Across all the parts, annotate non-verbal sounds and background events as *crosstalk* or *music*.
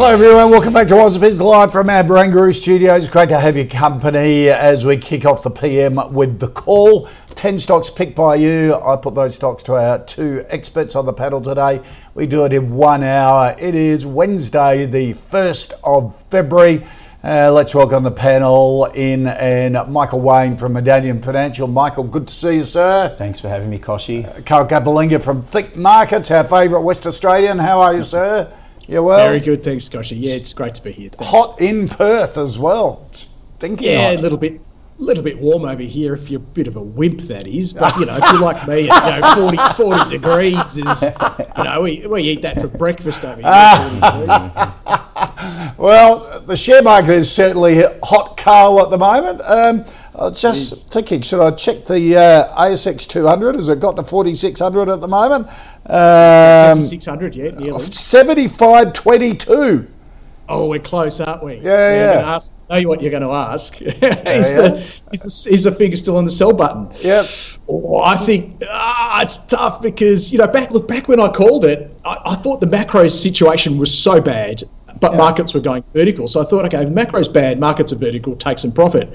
Hello everyone, welcome back to What's the Biz live from our Barangaroo studios. Great to have your company as we kick off the PM with the call. 10 stocks picked by you. I put those stocks to our two experts on the panel today. We do it in one hour. It is Wednesday, the 1st of February. Uh, let's welcome the panel in and Michael Wayne from Medallion Financial. Michael, good to see you, sir. Thanks for having me, Kochie. Carl Capolingua from ThinkMarkets, our favourite West Australian. How are you, sir? You well? Very good, thanks, Kochie. Yeah, it's great to be here. Thanks. Hot in Perth as well. Stinking Yeah, hot. a little bit, little bit warm over here. If you're a bit of a wimp, that is. But you know, if you're like me, you know, 40, 40 degrees is, you know, we, we eat that for breakfast over here. Well, the share market is certainly hot, Carl, at the moment. Um, I was just thinking, should I check the uh, ASX 200? Has it got to 4,600 at the moment? Um, 600, yeah, nearly. 75.22. Oh, we're close, aren't we? Yeah, yeah. gonna ask, know you what you're going to ask. is, yeah. The, is, the, is the finger still on the sell button? Yep. Oh, I think ah, it's tough because you know back look back when I called it, I, I thought the macro situation was so bad, but markets were going vertical. So I thought, okay, if macro's bad, markets are vertical, take some profit.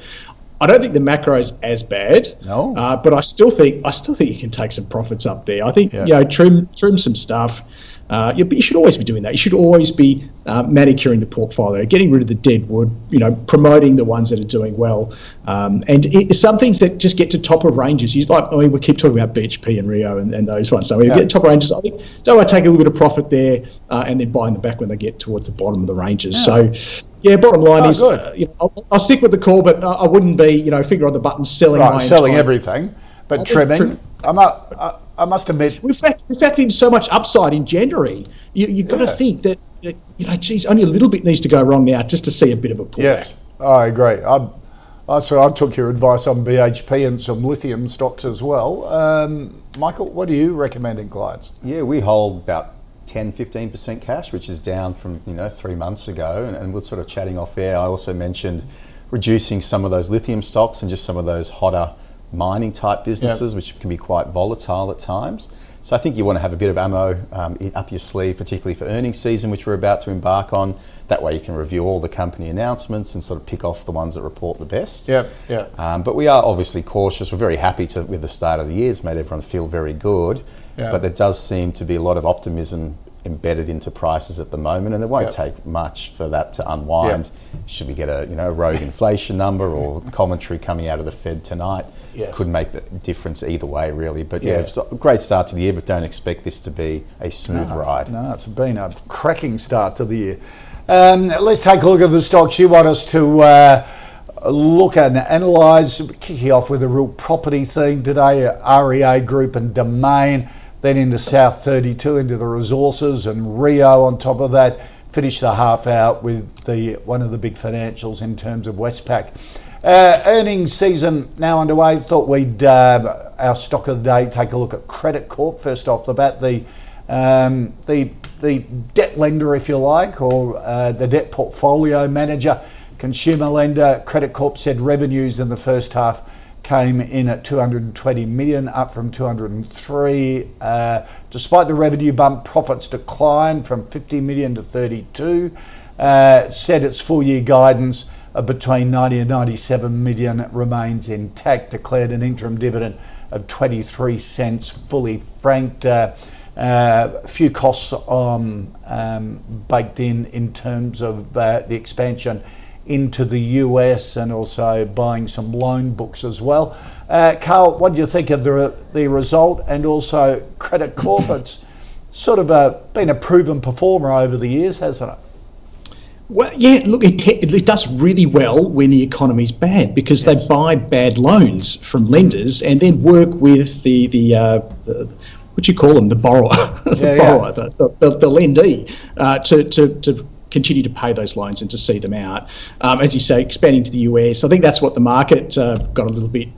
I don't think the macro is as bad. No. Uh, but I still think I still think you can take some profits up there. I think Yeah. you know trim trim some stuff. Uh, you, but you should always be doing that. You should always be uh, manicuring the portfolio, getting rid of the dead wood, you know, promoting the ones that are doing well. Um, and it, some things that just get to top of ranges. You like, I mean, we keep talking about BHP and Rio and, and those ones. So we Yeah. get to top ranges, I think don't I take a little bit of profit there uh, and then buy in the back when they get towards the bottom of the ranges. So, yeah, bottom line Oh, is, uh, you know, I'll, I'll stick with the call, but I wouldn't be, you know, finger on the button selling Right, my selling entire- everything, but think trimming. trim- I, mu- I, I must admit, We've fact, we factored in so much upside in January. You, you've got Yeah. to think that, that, you know, geez, only a little bit needs to go wrong now just to see a bit of a pullback. yes, I agree. I, I, so I took your advice on BHP and some lithium stocks as well. Um, Michael, what are you recommending clients? Yeah, we hold about 10, 15% cash, which is down from, you know, three months ago. And, and we're sort of chatting off air. I also mentioned reducing some of those lithium stocks and just some of those hotter mining type businesses, which can be quite volatile at times. So I think you want to have a bit of ammo um, up your sleeve, particularly for earnings season, which we're about to embark on. That way you can review all the company announcements and sort of pick off the ones that report the best. Yep, yeah. Um, but we are obviously cautious. We're very happy to, with the start of the year. It's made everyone feel very good. Yeah. But there does seem to be a lot of optimism embedded into prices at the moment, and it won't Yep. take much for that to unwind. Should we get a you know rogue inflation number or *laughs* commentary coming out of the Fed tonight? Yes. Could make the difference either way, really. But Yeah. yeah, it's a great start to the year. But don't expect this to be a smooth ride. No, it's been a cracking start to the year. Um, let's take a look at the stocks you want us to uh, look at and analyse. Kicking off with a real property theme today, REA Group and Domain, then into South 32, into the resources and Rio on top of that. Finish the half out with the one of the big financials in terms of Westpac. Uh, earnings season now underway. Thought we'd uh, our stock of the day take a look at Credit Corp first off the bat. The um, the the debt lender, if you like, or uh, the debt portfolio manager, consumer lender. Credit Corp said revenues in the first half came in at 220 million, up from 203. Uh, despite the revenue bump, profits declined from 50 million to 32. Uh, its full year guidance of between 90 and 97 million remains intact. Declared an interim dividend of 23 cents, fully franked. Uh, uh, a few costs um, um, baked in in terms of uh, the expansion into the US and also buying some loan books as well. Uh, Carl, what do you think of the, the result and also Credit Corporates? Sort of a, been a proven performer over the years, hasn't it? Well, yeah, look, it, it, does really well when the economy's bad because yes. they buy bad loans from lenders and then work with the the, uh, the what do you call them, the borrower, *laughs* the yeah, borrower, yeah. The, the, the, lendee, uh, to, to, to continue to pay those loans and to see them out. Um, as you say, expanding to the US, I think that's what the market uh, got a little bit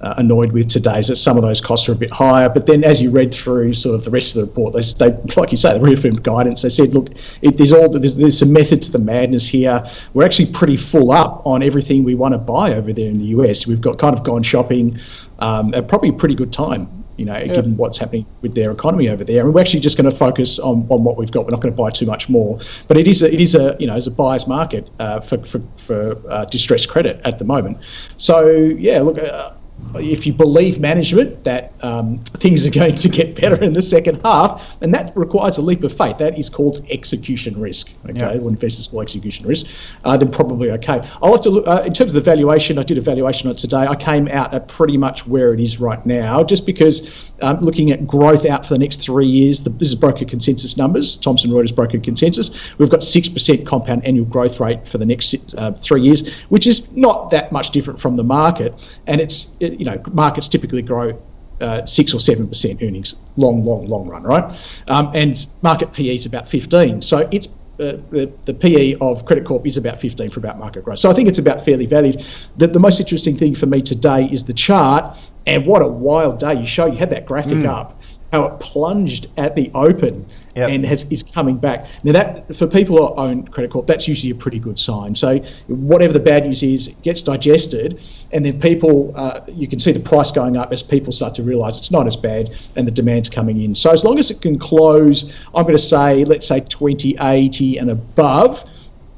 uh, annoyed with today is that some of those costs are a bit higher. But then, as you read through sort of the rest of the report, they, they like you say, they reaffirmed guidance. They said, look, it, there's all there's, there's some method to the madness here. We're actually pretty full up on everything we want to buy over there in the US. We've got kind of gone shopping um, at probably a pretty good time you know, yeah. given what's happening with their economy over there. And we're actually just going to focus on, on what we've got. We're not going to buy too much more. But it is a, it is a you know as a buyer's market uh, for for, for uh, distressed credit at the moment. So yeah, look. Uh, if you believe management that um, things are going to get better in the second half, and that requires a leap of faith. That is called execution risk. Okay, yeah. when investors call execution risk, uh, then probably okay. I'll have to look uh, in terms of the valuation. I did a valuation on it today. I came out at pretty much where it is right now, just because um, looking at growth out for the next three years. The, this is broker consensus numbers. Thomson Reuters broker consensus. We've got six percent compound annual growth rate for the next uh, three years, which is not that much different from the market, and it's it, you know, markets typically grow uh, six or seven percent earnings, long, long, long run, right? Um, and market PE is about 15. So it's uh, the, the PE of Credit Corp is about 15 for about market growth. So I think it's about fairly valued. The, the most interesting thing for me today is the chart, and what a wild day you show. You had that graphic mm. up how it plunged at the open yep. and has is coming back. Now that for people who own Credit Corp, that's usually a pretty good sign. So whatever the bad news is, it gets digested, and then people uh, you can see the price going up as people start to realise it's not as bad and the demand's coming in. So as long as it can close, I'm going to say let's say 2080 and above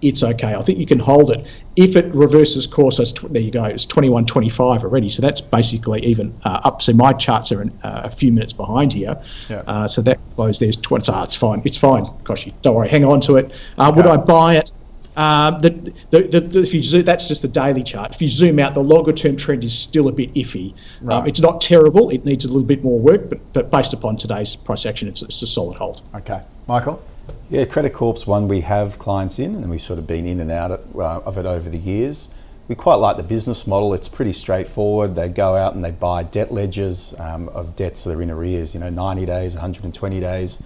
it's okay. I think you can hold it. If it reverses course, as there you go, it's 21.25 already. So that's basically even uh, up. So my charts are in, uh, a few minutes behind here. Yeah. Uh, so that close there's 20. Oh, it's fine. It's fine. Gosh, don't worry. Hang on to it. Uh, okay. Would I buy it? Um, the, the, the, if you zoom, that's just the daily chart. If you zoom out, the longer term trend is still a bit iffy. Um, right. Um, it's not terrible. It needs a little bit more work, but, but based upon today's price action, it's, it's a solid hold. Okay, Michael. Yeah, Credit Corp's one we have clients in, and we've sort of been in and out of, uh, it over the years. We quite like the business model. It's pretty straightforward. They go out and they buy debt ledgers um, of debts that are in arrears, you know, 90 days, 120 days,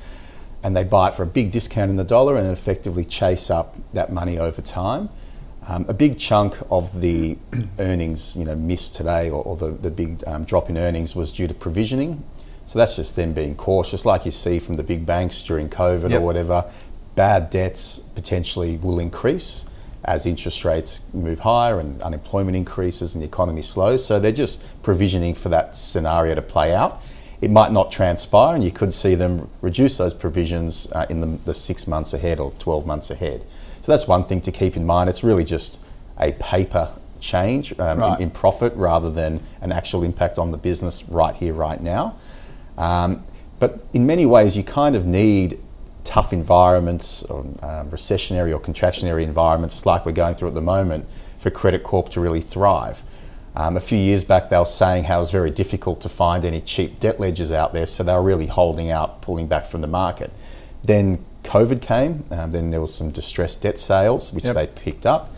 and they buy it for a big discount in the dollar and effectively chase up that money over time. Um, a big chunk of the *clears throat* earnings, you know, missed today, or, or the, the big um, drop in earnings was due to provisioning. So that's just them being cautious, like you see from the big banks during COVID yep. or whatever. Bad debts potentially will increase as interest rates move higher and unemployment increases and the economy slows. So they're just provisioning for that scenario to play out. It might not transpire, and you could see them reduce those provisions uh, in the, the six months ahead or 12 months ahead. So that's one thing to keep in mind. It's really just a paper change um, right. in, in profit rather than an actual impact on the business right here, right now. Um, but in many ways, you kind of need tough environments, or um, recessionary or contractionary environments like we're going through at the moment for Credit Corp to really thrive. Um, a few years back, they were saying how it was very difficult to find any cheap debt ledgers out there, so they were really holding out, pulling back from the market. Then COVID came, um, then there was some distressed debt sales, which yep. they picked up.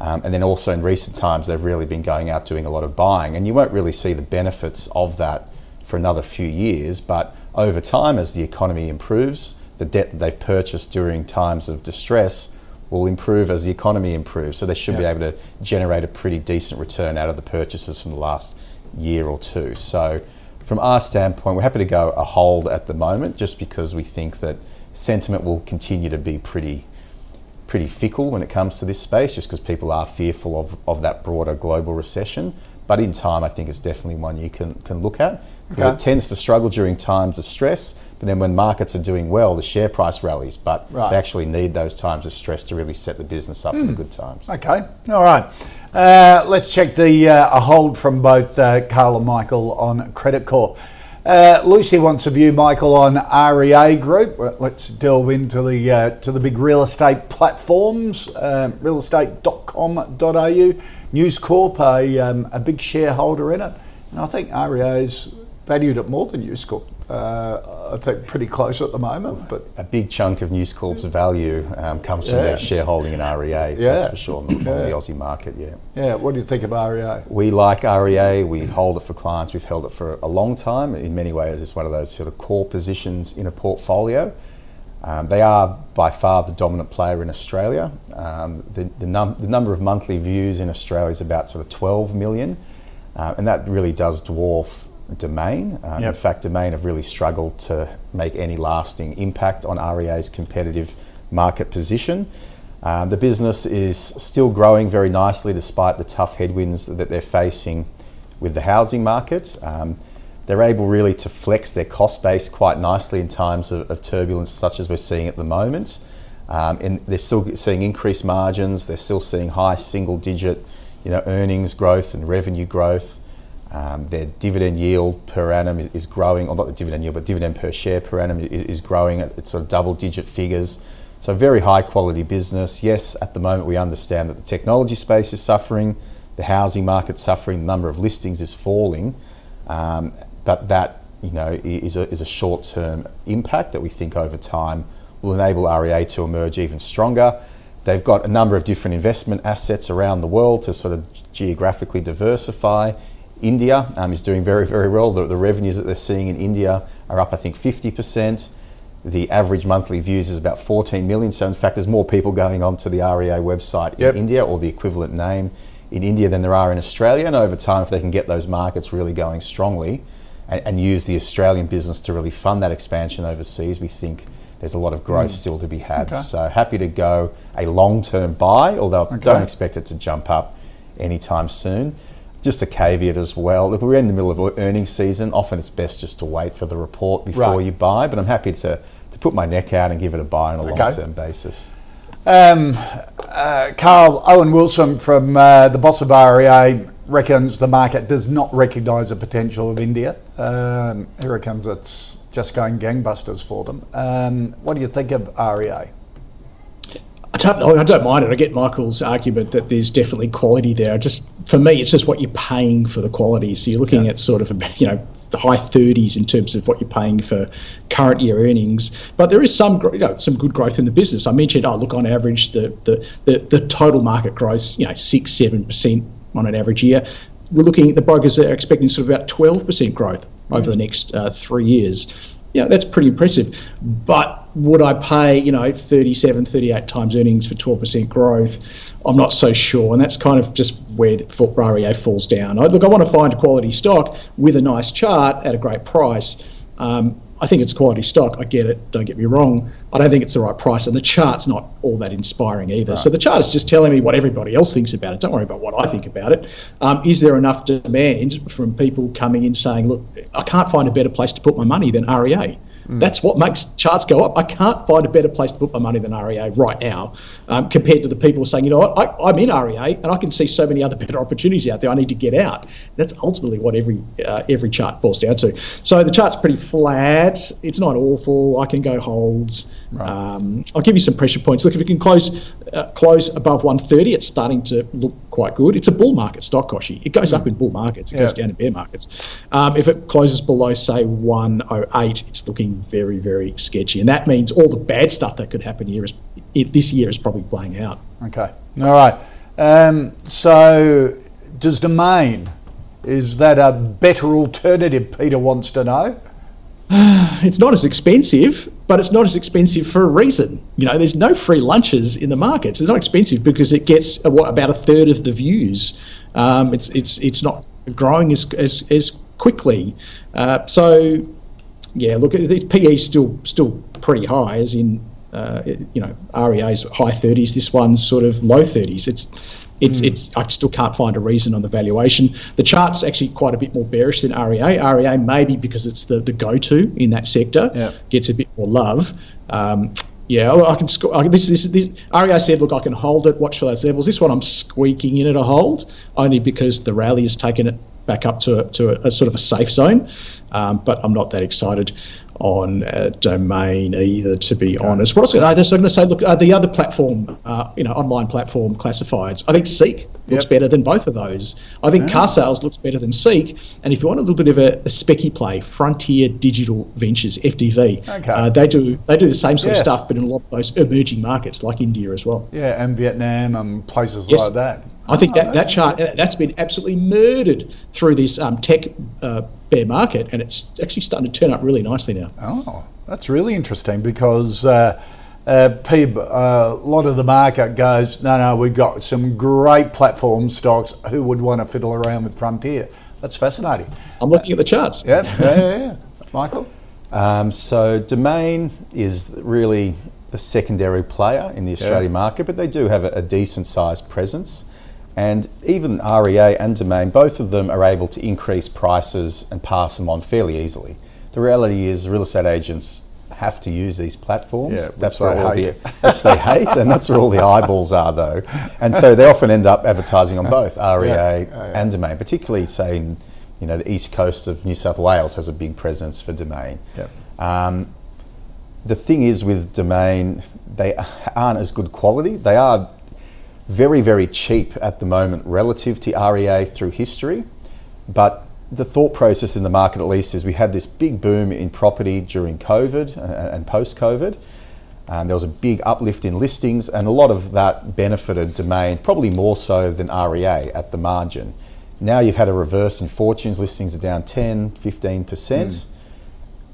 Um, and then also in recent times, they've really been going out doing a lot of buying, and you won't really see the benefits of that for another few years, but over time, as the economy improves, the debt that they've purchased during times of distress will improve as the economy improves. So they should be able to generate a pretty decent return out of the purchases from the last year or two. So from our standpoint, we're happy to go a hold at the moment just because we think that sentiment will continue to be pretty pretty fickle when it comes to this space just because people are fearful of, of that broader global recession. But in time, I think it's definitely one you can, can look at because okay. it tends to struggle during times of stress. But then when markets are doing well, the share price rallies. But right. they actually need those times of stress to really set the business up mm. for the hmm. good times. Okay, all right. Uh, let's check the uh, a hold from both uh, Carl and Michael on Credit Corp. Uh, Lucy wants a view, Michael, on REA Group. Let's delve into the uh, to the big real estate platforms, uh, realestate.com.au. News Corp, a, um, a big shareholder in it. And I think REA's valued at more than News Corp. Uh, I think pretty close at the moment. But a big chunk of News Corp's value um, comes from their shareholding in REA. Yeah. That's for sure on the, yeah. on the, Aussie market. Yeah. Yeah. What do you think of REA? We like REA. We hold it for clients. We've held it for a long time. In many ways, it's one of those sort of core positions in a portfolio. Um, they are by far the dominant player in Australia. Um, the, the, num- the, number of monthly views in Australia is about sort of 12 million, uh, and that really does dwarf Domain. Um, yep. In fact, Domain have really struggled to make any lasting impact on REA's competitive market position. Um, the business is still growing very nicely despite the tough headwinds that they're facing with the housing market. Um, they're able really to flex their cost base quite nicely in times of, of turbulence such as we're seeing at the moment. Um, and they're still seeing increased margins. They're still seeing high single-digit, you know, earnings growth and revenue growth. Um, their dividend yield per annum is, is, growing, or not the dividend yield, but dividend per share per annum is, is growing at, sort of double-digit figures. So very high-quality business. Yes, at the moment we understand that the technology space is suffering, the housing market suffering, the number of listings is falling. Um, but that you know is a, is a short-term impact that we think over time will enable REA to emerge even stronger. They've got a number of different investment assets around the world to sort of geographically diversify. India um, is doing very, very well. The, the, revenues that they're seeing in India are up, I think, 50%. The average monthly views is about 14 million. So, in fact, there's more people going onto the REA website in yep. India or the equivalent name in India than there are in Australia. And over time, if they can get those markets really going strongly, and, and, use the Australian business to really fund that expansion overseas, we think there's a lot of growth mm. still to be had. Okay. So happy to go a long-term buy, although okay. don't expect it to jump up anytime soon. Just a caveat as well. Look, we're in the middle of earnings season. Often it's best just to wait for the report before right. you buy, but I'm happy to, to put my neck out and give it a buy on a okay. long-term basis. Um, uh, Carl Owen Wilson from uh, the boss of REA reckons the market does not recognise the potential of India. Um, he reckons it's just going gangbusters for them. Um, what do you think of REA? I don't, I don't mind it. I get Michael's argument that there's definitely quality there. Just for me, it's just what you're paying for the quality. So you're looking yeah. at sort of you know the high 30s in terms of what you're paying for current year earnings. But there is some you know, some good growth in the business. I mentioned, oh look, on average the the the, the total market grows you know six seven percent on an average year. We're looking at the brokers are expecting sort of about 12% growth over the next uh, three years. Yeah, that's pretty impressive. But would I pay, you know, 37, 38 times earnings for 12% growth? I'm not so sure. And that's kind of just where REA falls down. I, look, I want to find a quality stock with a nice chart at a great price. Um, I think it's quality stock. I get it. Don't get me wrong. I don't think it's the right price, and the chart's not all that inspiring either. Right. So the chart is just telling me what everybody else thinks about it. Don't worry about what I think about it. Um, is there enough demand from people coming in saying, "Look, I can't find a better place to put my money than REA"? Mm. That's what makes charts go up. I can't find a better place to put my money than REA right now, um, compared to the people saying, you know what, I, am in REA and I can see so many other *laughs* better opportunities out there. I need to get out. That's ultimately what every uh, every chart boils down to. So the chart's pretty flat. It's not awful. I can go holds. Right. Um, I'll give you some pressure points. Look, if it can close uh, close above 130, it's starting to look quite good. It's a bull market stock, Kochie. It goes up in bull markets. It yeah. goes down in bear markets. Um, if it closes below, say 108, it's looking very, very sketchy, and that means all the bad stuff that could happen here is it, this year is probably playing out. Okay. All right. Um, so, does Domain is that a better alternative? Peter wants to know. *sighs* it's not as expensive, but it's not as expensive for a reason. You know, there's no free lunches in the markets. It's not expensive because it gets what about a third of the views. Um, it's it's it's not growing as as, as quickly. Uh, so, yeah, look, PE is still still pretty high, as in uh, you know REA's high 30s. This one's sort of low 30s. It's it's, mm. it's, I still can't find a reason on the valuation. The chart's actually quite a bit more bearish than REA. REA maybe because it's the, the go-to in that sector, yeah. gets a bit more love. Um, yeah, I can. I this, this, this, REA said, look, I can hold it, watch for those levels. This one I'm squeaking in at a hold, only because the rally has taken it back up to a, to a, a sort of a safe zone. Um, but I'm not that excited. On uh, domain either. To be honest, what else? I was going to say, look, uh, the other platform, uh, you know, online platform classifieds. I think Seek looks Yep. better than both of those. I think Carsales looks better than Seek. And if you want a little bit of a, a specky play, Frontier Digital Ventures (FDV), Okay. uh, they do they do the same sort Yes. of stuff, but in a lot of those emerging markets like India as well. Yeah, and Vietnam and places Yes. like that. I think Oh, that, that chart uh, that's been absolutely murdered through this um, tech uh, bear market, and it's actually starting to turn up really nicely now. Oh, that's really interesting because uh, uh, PIB, uh, a lot of the market goes, no, no, we've got some great platform stocks. Who would want to fiddle around with Frontier? That's fascinating. I'm looking at the charts. Yeah, yeah, yeah. yeah. *laughs* Michael? Um, so Domain is really the secondary player in the Australian market, but they do have a, a decent sized presence. And even REA and Domain, both of them are able to increase prices and pass them on fairly easily. The reality is, real estate agents have to use these platforms. Yeah, that's where they all hate. the *laughs* which they hate, and that's where all the eyeballs are, though. And so they often end up advertising on both REA *laughs* Yeah, yeah, yeah. and Domain, particularly say in you know the east coast of New South Wales has a big presence for Domain. Yep. Um, the thing is with Domain, they aren't as good quality. They are very, very cheap at the moment relative to REA through history. But the thought process in the market, at least, is we had this big boom in property during COVID and, and post COVID. Um, there was a big uplift in listings, and a lot of that benefited Domain, probably more so than REA at the margin. Now you've had a reverse in fortunes, listings are down 10, 15%,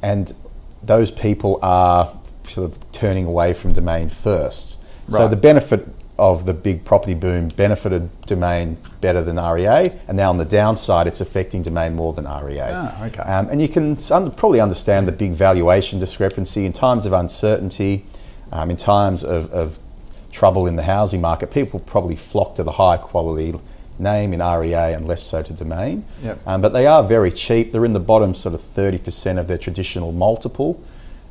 and those people are sort of turning away from Domain first. So the benefit of the big property boom benefited Domain better than REA, and now on the downside, it's affecting Domain more than REA. Ah, okay. Um, and you can un- probably understand the big valuation discrepancy in times of uncertainty, um, in times of, of trouble in the housing market. People probably flock to the high quality name in REA and less so to Domain. Yep. Um, but they are very cheap. They're in the bottom sort of 30% of their traditional multiple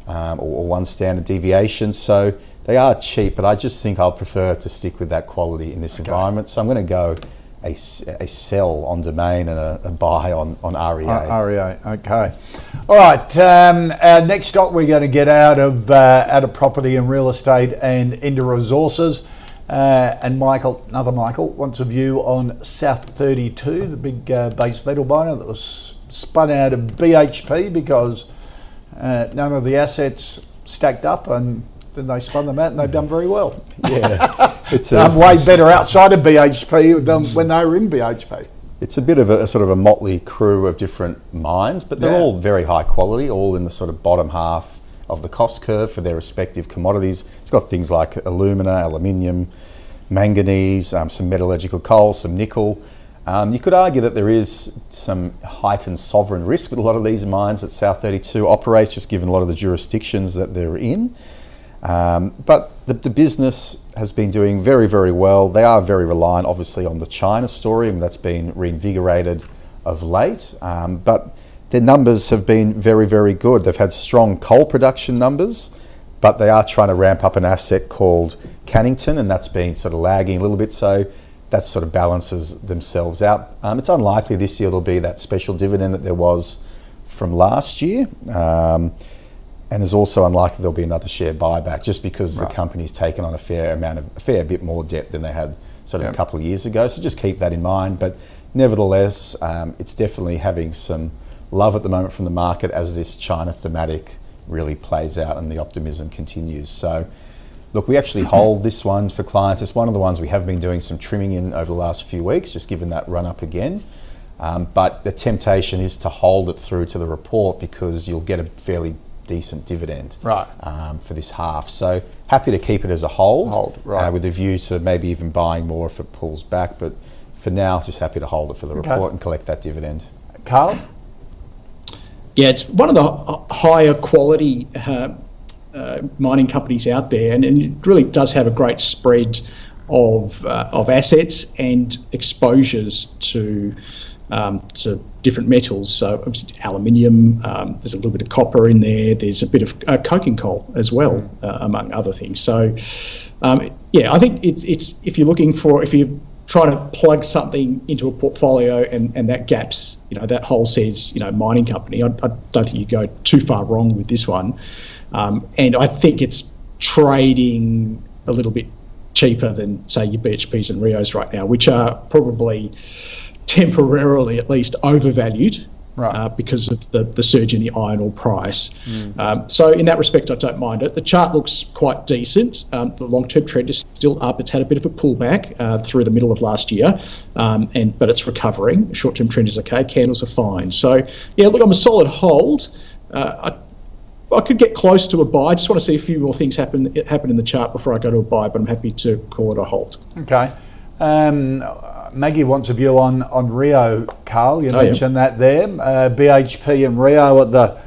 um, or, or one standard deviation. So they are cheap, but I just think I'll prefer to stick with that quality in this environment. So I'm going to go a, a sell on Domain and a, a buy on, on REA. Uh, REA, okay. All right, um, our next stock we're going to get out of uh, out of property and real estate and into resources. Uh, and Michael, another Michael, wants a view on South 32, the big uh, base metal miner that was spun out of BHP because uh, none of the assets stacked up and then they spun them out and they've done very well. yeah, it's *laughs* a, way better outside of BHP than when they were in BHP. It's a bit of a, a sort of a motley crew of different mines, but they're Yeah. all very high quality, all in the sort of bottom half of the cost curve for their respective commodities. It's got things like alumina, aluminium, manganese, um, some metallurgical coal, some nickel. Um, you could argue that there is some heightened sovereign risk with a lot of these mines that South 32 operates, just given a lot of the jurisdictions that they're in. Um, but the, the business has been doing very, very well. They are very reliant, obviously, on the China story, and that's been reinvigorated of late. Um, but their numbers have been very, very good. They've had strong coal production numbers, but they are trying to ramp up an asset called Cannington, and that's been sort of lagging a little bit. So that sort of balances themselves out. Um, it's unlikely this year there'll be that special dividend that there was from last year. Um, and it's also unlikely there'll be another share buyback just because the company's taken on a fair amount of a fair bit more debt than they had sort of Yep. a couple of years ago. So just keep that in mind. But nevertheless, um, it's definitely having some love at the moment from the market as this China thematic really plays out and the optimism continues. So look, we actually hold this one for clients. It's one of the ones we have been doing some trimming in over the last few weeks, just given that run up again. Um, but the temptation is to hold it through to the report because you'll get a fairly decent dividend Right. um, for this half. So happy to keep it as a hold, Hold, right. uh, with a view to maybe even buying more if it pulls back. But for now, just happy to hold it for the Okay. report and collect that dividend. Carl? Yeah, it's one of the higher quality uh, uh, mining companies out there, and, and it really does have a great spread of uh, of assets and exposures to um, to different metals. So aluminium. Um, there's a little bit of copper in there. There's a bit of uh, coking coal as well, uh, among other things. So um, yeah, I think it's it's if you're looking for if you trying to plug something into a portfolio and, and that gaps, you know, that hole says, you know, mining company. I, I don't think you go too far wrong with this one. Um, and I think it's trading a little bit cheaper than, say, your BHPs and Rios right now, which are probably temporarily at least overvalued right. uh, because of the, the surge in the iron ore price. Mm. Um, so in that respect, I don't mind it. The chart looks quite decent. Um, the long-term trend is still up. It's had a bit of a pullback uh, through the middle of last year, um, and but it's recovering. Short-term trend is okay. Candles are fine. So yeah, look, I'm a solid hold. Uh, I, I could get close to a buy. I just want to see a few more things happen happen in the chart before I go to a buy, but I'm happy to call it a hold. Okay. Um, Maggie wants a view on, on Rio, Carl. You oh, mentioned that there. Uh, BHP and Rio at the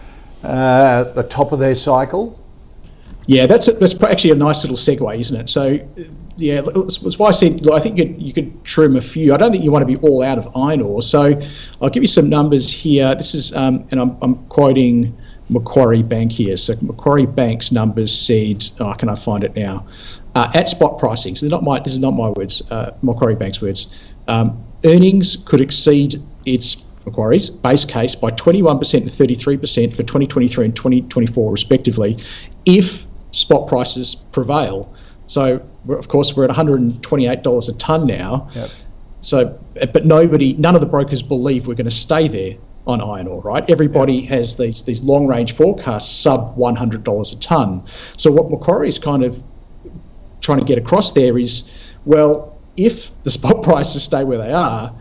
uh, at the top of their cycle. Yeah, that's a, that's actually a nice little segue, isn't it? So, yeah, that's why I said I think you could, you could trim a few. I don't think you want to be all out of iron ore. So, I'll give you some numbers here. This is, um, and I'm, I'm quoting Macquarie Bank here. So, Macquarie Bank's numbers said, oh, can I find it now? Uh, at spot pricing. So, not my this is not my words. Uh, Macquarie Bank's words. Um, earnings could exceed its Macquarie's base case by 21% and 33% for 2023 and 2024, respectively, if spot prices prevail. So, of course, we're at $128 a tonne now. Yep. So, but nobody, none of the brokers believe we're going to stay there on iron ore, right? Everybody yep. has these these long range forecasts sub $100 a tonne. So, what Macquarie is kind of trying to get across there is, well, if the spot *laughs* prices stay where they are,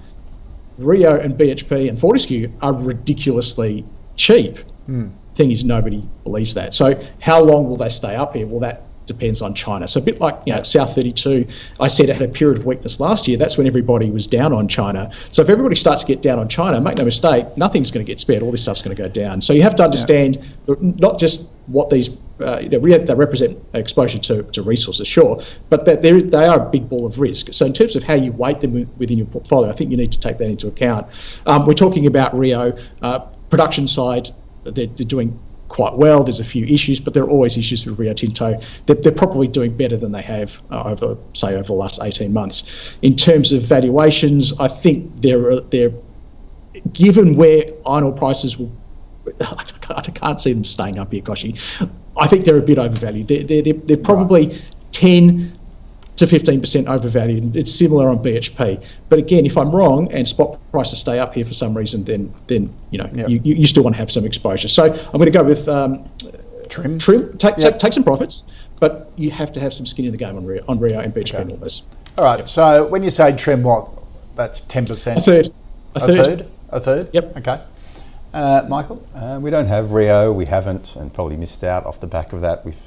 Rio and BHP and Fortescue are ridiculously cheap. Mm. Thing is, nobody believes that. So, how long will they stay up here? Well, that depends on China. So a bit like you know South 32, I said it had a period of weakness last year. That's when everybody was down on China. So if everybody starts to get down on China, make no mistake, nothing's going to get spared. All this stuff's going to go down. So you have to understand yeah. not just what these uh, you know, they represent exposure to, to resources, sure, but that they are a big ball of risk. So in terms of how you weight them within your portfolio, I think you need to take that into account. Um, we're talking about Rio uh, production side. They're, they're doing quite well. There's a few issues, but there are always issues with Rio Tinto. They're, they're probably doing better than they have uh, over, say, over the last 18 months. In terms of valuations, I think they're they're given where iron ore prices will. *laughs* I can't see them staying up here, Kochie. I think they're a bit overvalued. They're, they're, they're probably right. 10 to 15% overvalued. It's similar on BHP. But again, if I'm wrong and spot prices stay up here for some reason, then then you know yep. you, you still want to have some exposure. So I'm going to go with um, trim. Trim. Take, yep. take, take some profits, but you have to have some skin in the game on Rio, on Rio and BHP okay. and all this. All right. Yep. So when you say trim, what? That's 10%. A third. A, a third. third. A third. Yep. Okay. Uh, Michael? Uh, we don't have Rio. We haven't, and probably missed out off the back of that. We've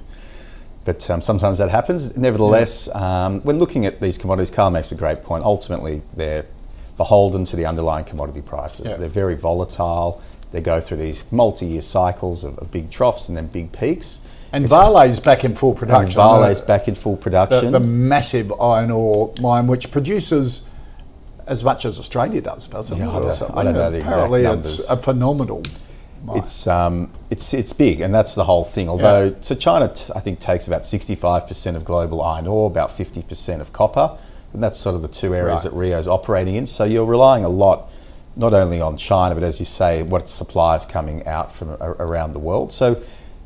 but um, sometimes that happens. Nevertheless, yeah. um, when looking at these commodities, Carl makes a great point. Ultimately, they're beholden to the underlying commodity prices. Yeah. They're very volatile. They go through these multi-year cycles of, of big troughs and then big peaks. And Vale's back in full production. Vale's back in full production. The, the, massive iron ore mine, which produces as much as Australia does, doesn't yeah, it? I don't, I don't know the Apparently numbers. it's a phenomenal it's um, it's it's big, and that's the whole thing. Although, yeah. so China, t- I think, takes about sixty-five percent of global iron ore, about fifty percent of copper, and that's sort of the two areas right. that Rio's operating in. So you're relying a lot, not only on China, but as you say, what supplies coming out from a- around the world. So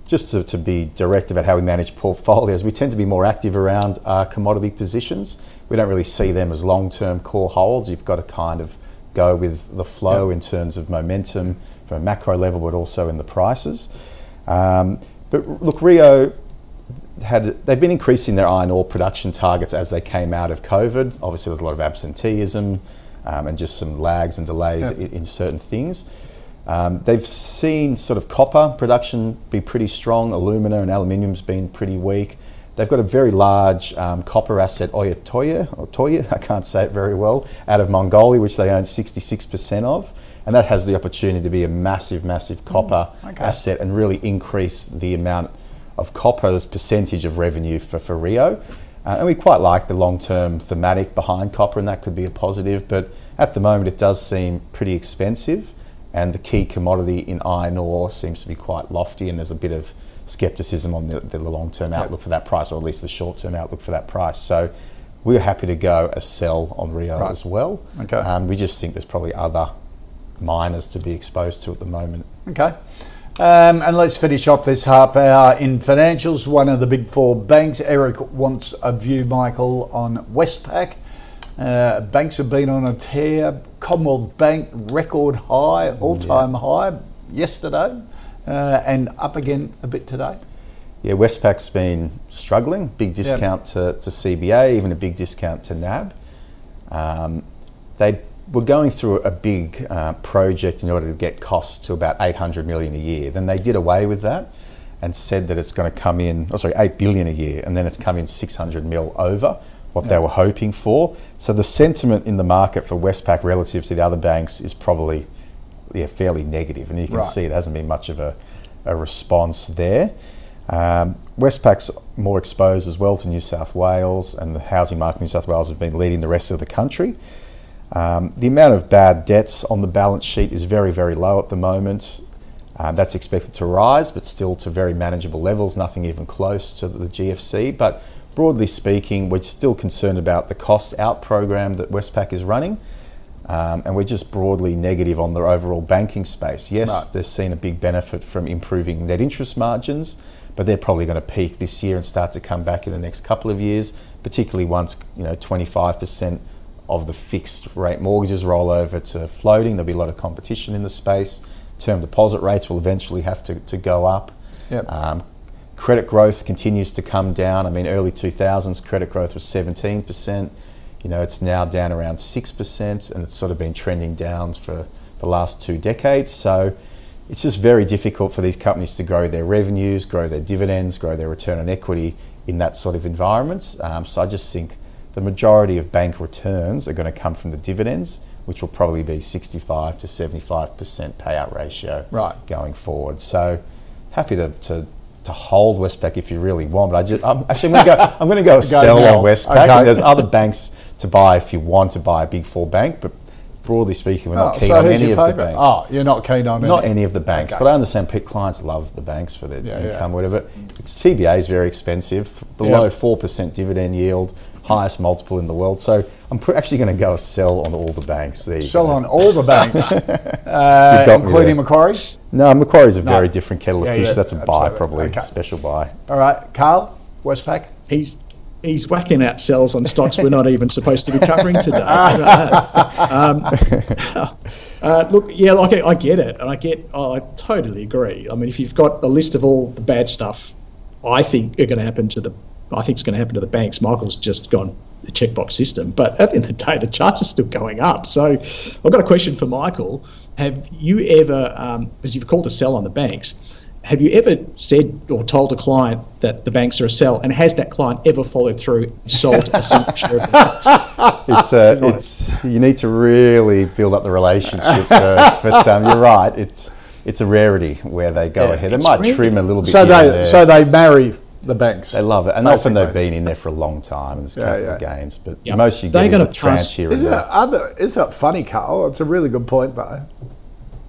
just to, to, be direct about how we manage portfolios, we tend to be more active around uh, commodity positions. We don't really see them as long-term core holds. You've got to kind of go with the flow in terms of momentum from a macro level, but also in the prices. Um, but look, Rio had they've been increasing their iron ore production targets as they came out of COVID. Obviously, there's a lot of absenteeism um, and just some lags and delays in, in, certain things. Um, they've seen sort of copper production be pretty strong. Alumina and aluminium's been pretty weak. They've got a very large um, copper asset, Tolgoi, or Toya, I can't say it very well, out of Mongolia, which they own 66% of and that has the opportunity to be a massive, massive copper mm, okay. asset and really increase the amount of copper's percentage of revenue for, for Rio. Uh, and we quite like the long term thematic behind copper, and that could be a positive, but at the moment it does seem pretty expensive, and the key commodity in iron ore seems to be quite lofty, and there's a bit of skepticism on the, the long term outlook for that price, or at least the short term outlook for that price. So we're happy to go a sell on Rio Right. as well. Okay. Um, we just think there's probably other miners to be exposed to at the moment. Okay. Um, and let's finish off this half hour in financials. One of the big four banks. Eric wants a view, Michael, on Westpac. Uh, banks have been on a tear. Commonwealth Bank record high, all time high yesterday, uh, and up again a bit today. Yeah, Westpac's been struggling. Big discount to, to CBA, even a big discount to NAB. Um, they were going through a big uh, project in order to get costs to about 800 million a year. Then they did away with that and said that it's going to come in, oh sorry, 8 billion a year, and then it's come in 600 mil over what they were hoping for. So the sentiment in the market for Westpac relative to the other banks is probably yeah, fairly negative, and you can Right. see there hasn't been much of a, a response there. Um, Westpac's more exposed as well to New South Wales, and the housing market in New South Wales has been leading the rest of the country. Um, the amount of bad debts on the balance sheet is very, very low at the moment. Um, that's expected to rise, but still to very manageable levels, nothing even close to the GFC. But broadly speaking, we're still concerned about the cost out program that Westpac is running. Um, and we're just broadly negative on the overall banking space. Yes, they've seen a big benefit from improving net interest margins, but they're probably going to peak this year and start to come back in the next couple of years, particularly once you know 25% of the fixed rate mortgages roll over to floating. There'll be a lot of competition in the space. Term deposit rates will eventually have to, to go up. Yep. Um, credit growth continues to come down. I mean, early 2000s credit growth was 17%. You know, it's now down around 6%, and it's sort of been trending down for the last two decades. So it's just very difficult for these companies to grow their revenues, grow their dividends, grow their return on equity in that sort of environment. Um, so I just think the majority of bank returns are going to come from the dividends, which will probably be 65 to 75% payout ratio Right. going forward. So happy to, to, to hold Westpac if you really want, but I just, I'm actually I'm going to go, I'm going to *laughs* go sell now. on Westpac. Okay. There's other banks to buy if you want to buy a big four bank, but broadly speaking, we're not Oh, keen so on any your of the banks. Oh, you're not keen on Not any. any of the banks, Okay. but I understand pe- clients love the banks for their Yeah, yeah. income, whatever. CBA is very expensive, below Yeah. 4% dividend yield, highest multiple in the world. So I'm actually going to go sell on all the banks. There Sell go. on all the banks, *laughs* You've uh, including. Macquarie. No, Macquarie's a No. very different kettle of Yeah, fish. yeah, That's a buy, probably. Okay. Special buy. All right, Carl, Westpac. he's he's whacking out sells on stocks we're not even supposed to be covering today. *laughs* um, *laughs* uh, look, yeah, like I, I get it, and I get, I totally agree. I mean, if you've got a list of all the bad stuff, I think are going to happen to the, I think it's going to happen to the banks. Michael's just gone the checkbox system, but at the end of the day, the charts are still going up. So, I've got a question for Michael. Have you ever, um, you've called a sell on the banks, have you ever said or told a client that the banks are a sell, and has that client ever followed through and sold a single *laughs* share of the banks? It's uh, it's you need to really build up the relationship first. But um, you're right. It's it's a rarity where they go Yeah, ahead. They might rare. trim a little bit. So they, there. so they marry the banks. They love it, and often they've been in there for a long time, and there's Yeah, capital yeah. gains. But Yeah. most you They're is gonna a tranche pass- here and Isn't there. it other? Isn't it funny, Carl? It's a really good point, though.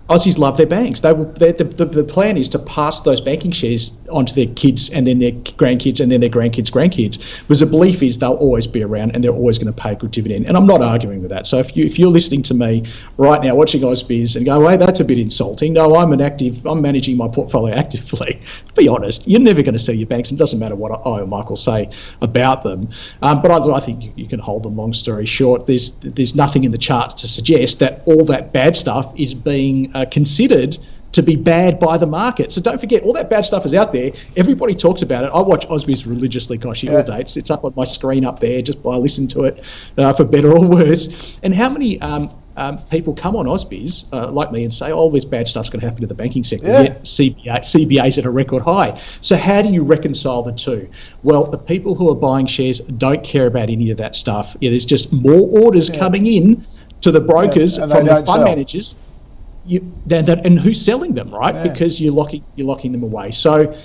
Aussies love their banks. They will, the, the, the plan is to pass those banking shares onto their kids and then their grandkids and then their grandkids' grandkids. Because the belief is they'll always be around and they're always going to pay a good dividend. And I'm not arguing with that. So if you if you're listening to me right now, watching Ausbiz and go, hey, that's a bit insulting. No, I'm an active. I'm managing my portfolio *laughs* actively. be honest, you're never going to see your banks. It doesn't matter what I or Michael say about them. Um, but I, I think you, you can hold them. Long story short, there's there's nothing in the charts to suggest that all that bad stuff is being uh, considered to be bad by the market. So don't forget, all that bad stuff is out there. Everybody talks about it. I watch Ausbiz religiously, gosh, all day. It's, it's up on my screen up there just by listening to it, uh, for better or worse. And how many um, um, people come on Ausbiz, uh, like me, and say, oh, this bad stuff's going to happen to the banking sector. Yeah. Yet CBA, CBA's at a record high. So how do you reconcile the two? Well, the people who are buying shares don't care about any of that stuff. Yeah, there's just more orders coming in to the brokers Yeah, from the fund sell. managers. You, that, that, and who's selling them, right? Yeah. Because you're locking you're locking them away. So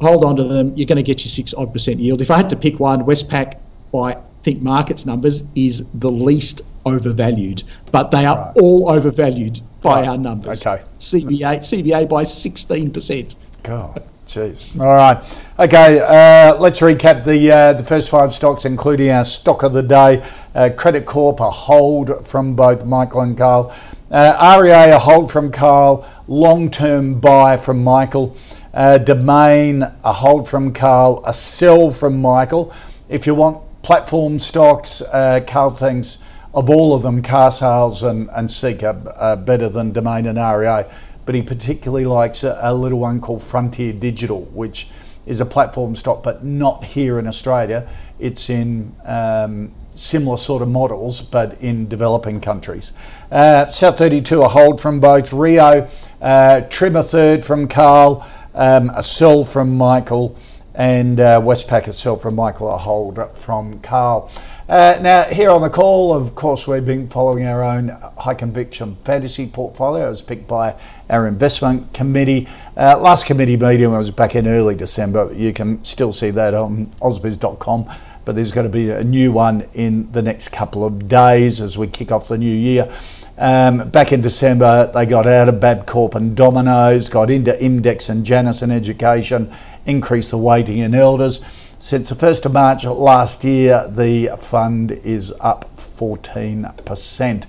hold on to them. You're going to get your six odd percent yield. If I had to pick one, Westpac by ThinkMarkets numbers is the least overvalued, but they are Right. all overvalued by Right. our numbers. Okay. CBA CBA by sixteen percent. God. Jeez. All right. Okay. Uh, let's recap the uh, the first five stocks, including our stock of the day. Uh, Credit Corp a hold from both Michael and Carl. Uh, REA a hold from Carl. Long term buy from Michael. Uh, Domain a hold from Carl. A sell from Michael. If you want platform stocks, uh, Carl thinks of all of them, Carsales and and Seek are better than Domain and REA but he particularly likes a, a, little one called Frontier Digital, which is a platform stock, but not here in Australia. It's in um, similar sort of models, but in developing countries. Uh, South 32 a hold from both Rio, uh, Trim a third from Carl, um, a sell from Michael, and uh, Westpac a sell from Michael, a hold from Carl. Uh, now, here on the call, of course, we've been following our own high conviction fantasy portfolio. It was picked by our investment committee. Uh, last committee meeting was back in early December. You can still see that on ausbiz.com, but there's going to be a new one in the next couple of days as we kick off the new year. Um, back in December, they got out of Bapcor and Domino's, got into Index and Janus and Education, increased the weighting in Elders. Since the 1st of March last year, the fund is up 14%.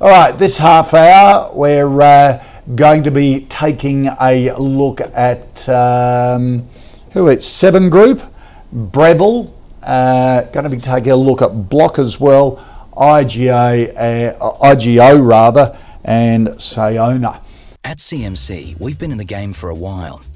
All right, this half hour, we're uh, going to be taking a look at um, who it's Seven Group, Breville, uh, going to be taking a look at Block as well, IGA, uh, IGO rather, and Sayona. At CMC, we've been in the game for a while,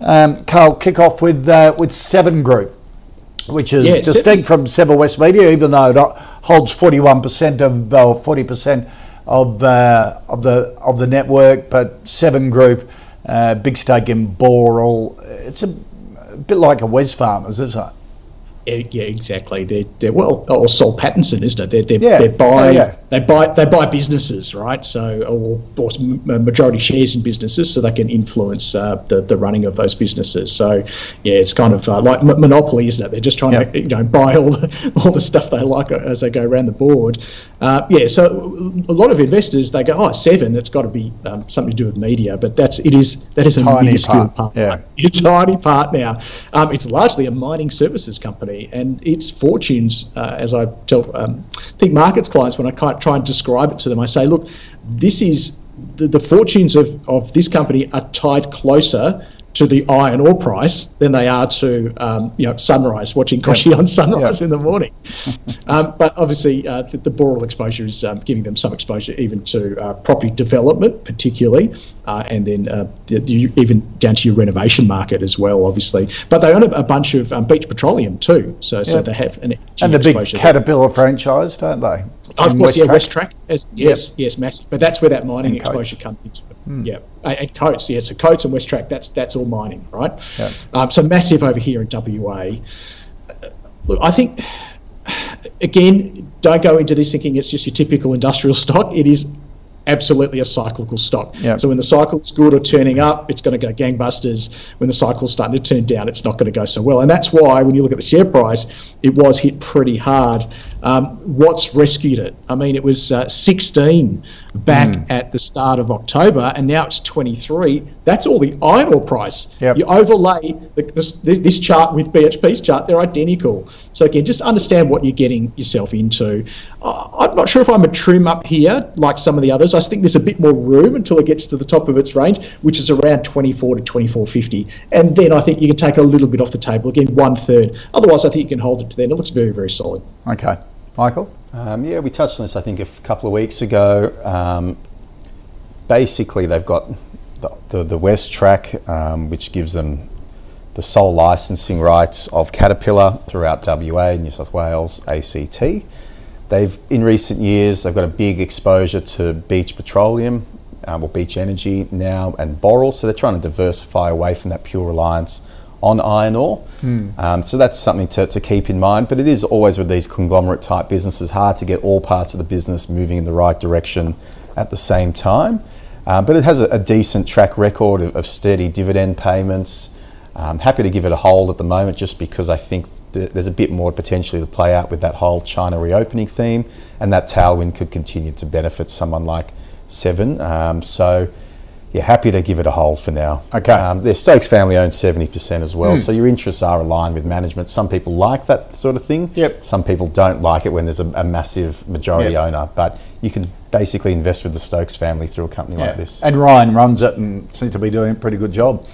um, Carl, kick off with uh, with Seven Group, which is yeah, distinct from Seven West Media, even though it holds forty one percent of or forty percent of uh, of the of the network. But Seven Group, uh, big stake in Boral. It's a, a bit like a Wesfarmers, isn't it? Yeah, exactly. They're, they're well, or Soul Pattinson, isn't it? They're, they're, yeah. they're buy, yeah, yeah. they buy, they buy businesses, right? So, or, or majority shares in businesses, so they can influence uh, the, the running of those businesses. So, yeah, it's kind of uh, like monopoly, isn't it? They're just trying to, you know, buy all the *laughs* all the stuff they like as they go around the board. Uh, yeah, so a lot of investors they go, oh, seven, it's got to be um, something to do with media, but that's it is that is a tiny minuscule part. part. Yeah, *laughs* it's a tiny part now. Um, it's largely a mining services company and its fortunes, uh, as I tell um, ThinkMarkets clients when I try and describe it to them, I say, look, this is the, the fortunes of, of this company are tied closer to the iron ore price than they are to um, you know sunrise, watching Kochie on sunrise in the morning. *laughs* um, but obviously, uh, the, the Boral exposure is um, giving them some exposure even to uh, property development, particularly, uh, and then uh, the, the, even down to your renovation market as well, obviously. But they own a, a bunch of um, Beach Petroleum too, so so they have an and the big Caterpillar there. franchise, don't they? Of course, yeah, WesTrac. yes, yep. yes, massive. But that's where that mining exposure comes into it. Mm. Yeah, and Coates, yeah, so Coates and WesTrac, that's that's all mining, right? Yeah. Um, so massive over here in WA. Look, I think again, don't go into this thinking it's just your typical industrial stock. It is absolutely a cyclical stock. Yep. So when the cycle is good or turning up, it's going to go gangbusters. When the cycle is starting to turn down, it's not going to go so well. And that's why when you look at the share price, it was hit pretty hard. Um, what's rescued it? I mean, it was uh, 16 back mm. at the start of October, and now it's 23. That's all the iron ore price. Yep. You overlay the, this, this, chart with BHP's chart; they're identical. So again, just understand what you're getting yourself into. Uh, I'm not sure if I'm a trim up here like some of the others. I think there's a bit more room until it gets to the top of its range, which is around 24 to 24.50, and then I think you can take a little bit off the table again, one third. Otherwise, I think you can hold it to then. It looks very, very solid. Okay. Michael? Um, yeah, we touched on this, I think, a couple of weeks ago. Um, basically, they've got the, the, the WesTrac, um, which gives them the sole licensing rights of Caterpillar throughout WA, New South Wales, ACT. They've, in recent years, they've got a big exposure to Beach Petroleum, um, or Beach Energy now, and Boral, so they're trying to diversify away from that pure reliance on iron ore. Um, so that's something to, to keep in mind. But it is always with these conglomerate type businesses hard to get all parts of the business moving in the right direction at the same time. Um, but it has a, a decent track record of, of steady dividend payments. I'm happy to give it a hold at the moment just because I think th- there's a bit more potentially to play out with that whole China reopening theme, and that tailwind could continue to benefit someone like Seven. Um, so, yeah, happy to give it a hold for now. Okay. Um, their Stokes family owns 70% as well, so your interests are aligned with management. Some people like that sort of thing. Yep. Some people don't like it when there's a, a massive majority Yep. owner, but you can basically invest with the Stokes family through a company like this. And Ryan runs it and seems to be doing a pretty good job.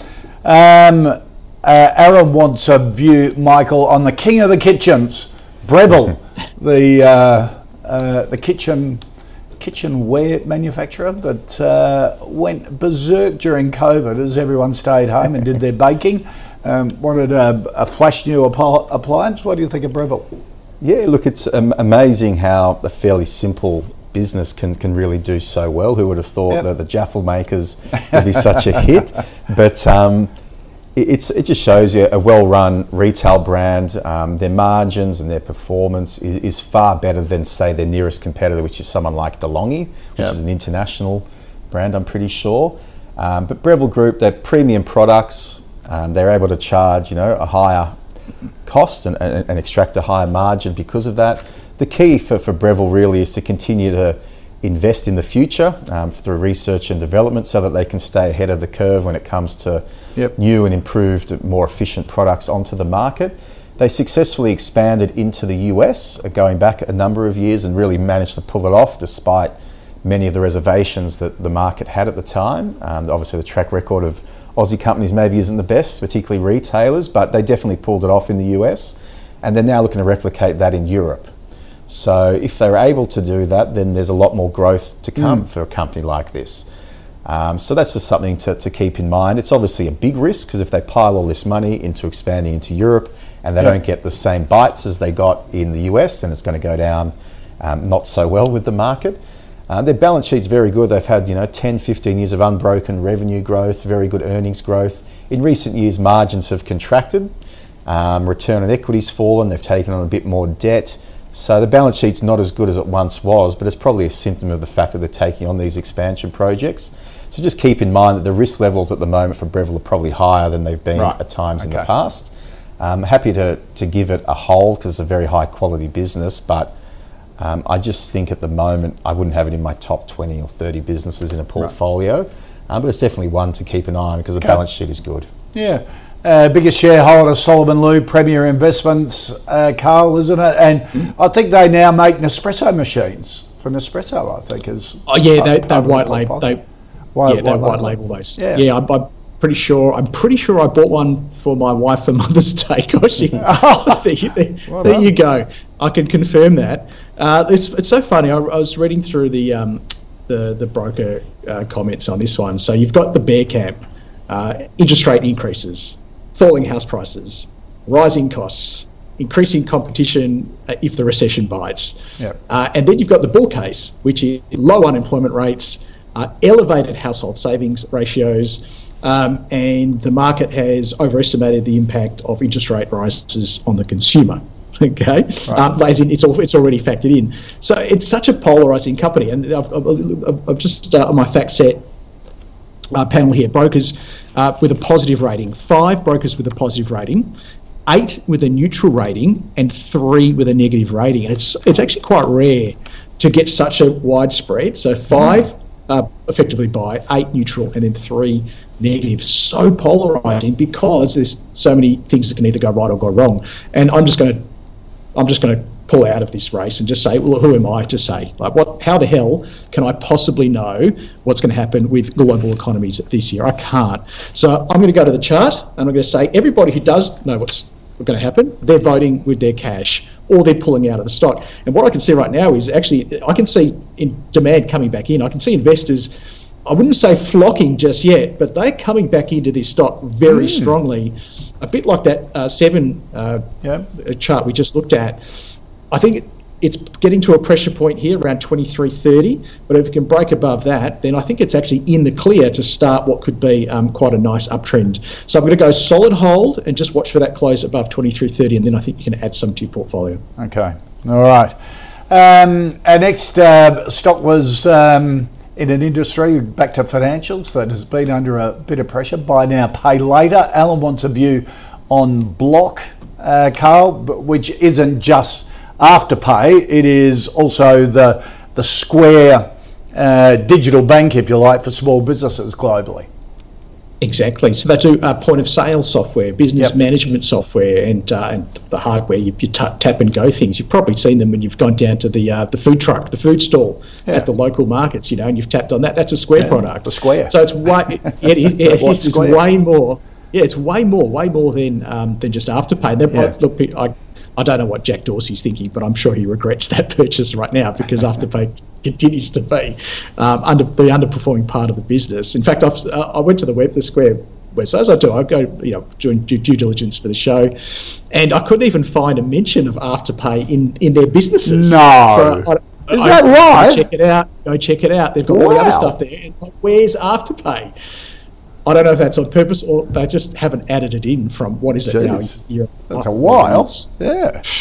Um, uh, Aaron wants a view, Michael, on the king of the kitchens, Breville, *laughs* the uh, uh, the kitchen kitchenware manufacturer that uh, went berserk during COVID as everyone stayed home and did their *laughs* baking. Um, wanted a, a flash new appliance. What do you think of Breville? Yeah, look, it's um, amazing how a fairly simple business can, can really do so well. Who would have thought Yep. that the Jaffle makers would be such a hit? *laughs* But um, it's, it just shows you a well run retail brand. Um, their margins and their performance is, is far better than, say, their nearest competitor, which is someone like DeLonghi, which Yep. is an international brand, I'm pretty sure. Um, but Breville Group, they're premium products. Um, they're able to charge, you know, a higher cost and, and, and extract a higher margin because of that. The key for, for Breville really is to continue to invest in the future um, through research and development so that they can stay ahead of the curve when it comes to Yep. new and improved, more efficient products onto the market. They successfully expanded into the US uh, going back a number of years and really managed to pull it off despite many of the reservations that the market had at the time. Um, obviously, the track record of Aussie companies maybe isn't the best, particularly retailers, but they definitely pulled it off in the US, and they're now looking to replicate that in Europe. So, if they're able to do that, then there's a lot more growth to come for a company like this. Um, so that's just something to, to keep in mind. It's obviously a big risk because if they pile all this money into expanding into Europe and they Yeah. don't get the same bites as they got in the US, then it's going to go down um, not so well with the market. Uh, their balance sheet's very good. They've had you know 10, 15 years of unbroken revenue growth, very good earnings growth. In recent years, margins have contracted. Um, return on equity's fallen. They've taken on a bit more debt. So the balance sheet's not as good as it once was, but it's probably a symptom of the fact that they're taking on these expansion projects. So just keep in mind that the risk levels at the moment for Breville are probably higher than they've been Right. at times in the past. I'm happy to, to give it a hold because it's a very high quality business, but um, I just think at the moment I wouldn't have it in my top 20 or 30 businesses in a portfolio. Um, but it's definitely one to keep an eye on because the Okay. balance sheet is good. Yeah. Uh, biggest shareholder, Solomon Lew, Premier Investments, uh, Carl, isn't it? And I think they now make Nespresso machines for Nespresso, I think. is Oh yeah, they, they white label. They White- yeah, they white label. those. Yeah. Yeah, I'm, I'm pretty sure. I'm pretty sure I bought one for my wife for *laughs* Mother's Day. *laughs* Gosh, you- so *laughs* there, you- there, Well there you go. I can confirm that. Uh, it's it's so funny. I, I was reading through the um, the the broker uh, comments on this one. So you've got the bear camp, uh, interest rate increases, falling house prices, rising costs, increasing competition uh, if the recession bites. Yep. Uh, and then you've got the bull case, which is low unemployment rates, uh, elevated household savings ratios, um, and the market has overestimated the impact of interest rate rises on the consumer. *laughs* Okay, um, as in it's all, it's already factored in. So it's such a polarizing company, and I've, I've, I've- I've just uh, on my FactSet uh, panel here, brokers uh, with a positive rating, five brokers with a positive rating, eight with a neutral rating, and three with a negative rating. And it's it's actually quite rare to get such a widespread. So five uh, effectively buy, eight neutral, and then three negative. So polarizing because there's so many things that can either go right or go wrong. And I'm just going to I'm just going to pull out of this race and just say, well, who am I to say? Like, what? How the hell can I possibly know what's going to happen with global economies this year? I can't. So I'm going to go to the chart and I'm going to say everybody who does know what's going to happen, they're voting with their cash or they're pulling out of the stock. And what I can see right now is actually I can see in demand coming back in. I can see investors. I wouldn't say flocking just yet, but they're coming back into this stock very strongly, a bit like that uh, seven uh, Yeah. chart we just looked at, I think it's getting to a pressure point here around 23.30. But if it can break above that, then I think it's actually in the clear to start what could be um, quite a nice uptrend. So I'm going to go solid hold and just watch for that close above 23.30, and then I think you can add some to your portfolio. Okay. All right. Um, our next uh, stock was um, in an industry back to financials that has been under a bit of pressure. Buy now, pay later. Alan wants a view on Block, uh, Carl, which isn't just Afterpay, it is also the, the Square uh, digital bank, if you like, for small businesses globally. Exactly. So they do uh, point of sale software, business yep. management software, and, uh, and the hardware. You, you t- tap and go things. You've probably seen them when you've gone down to the uh, the food truck, the food stall yeah. at the local markets. You know, and you've tapped on that. That's a Square yeah, product. The Square. So it's way *laughs* it, it, it, it's, it's way more. Yeah, it's way more, way more than um, than just Afterpay. Yeah. Look, I I don't know what Jack Dorsey's thinking, but I'm sure he regrets that *laughs* purchase right now because Afterpay continues to be um, under the underperforming part of the business. In fact, I've, uh, I went to the web, the Square website, as I do. I go, you know, doing due, due diligence for the show, and I couldn't even find a mention of Afterpay in in their businesses. No. So I, is I, that right? Check it out. Go check it out. They've got wow. all the other stuff there. And like, where's Afterpay? I don't know if that's on purpose or they just haven't added it in from what is it Jeez. now? Year, that's a while. Yeah. *laughs*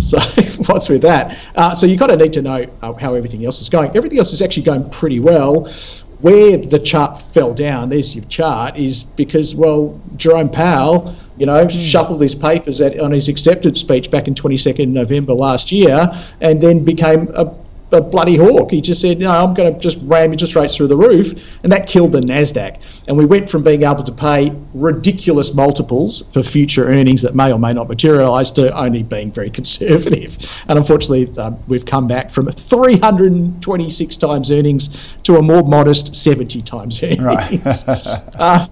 So *laughs* what's with that? Uh, so you kind of need to know uh, how everything else is going. Everything else is actually going pretty well. Where the chart fell down, there's your chart, is because well, Jerome Powell, you know, mm. shuffled his papers at, on his acceptance speech back in 22nd November last year, and then became a a bloody hawk. He just said, "No, I'm going to just ram interest rates through the roof," and that killed the Nasdaq. And we went from being able to pay ridiculous multiples for future earnings that may or may not materialise to only being very *laughs* conservative. And unfortunately, um, we've come back from 326 times earnings to a more modest 70 times earnings. Right. *laughs* uh,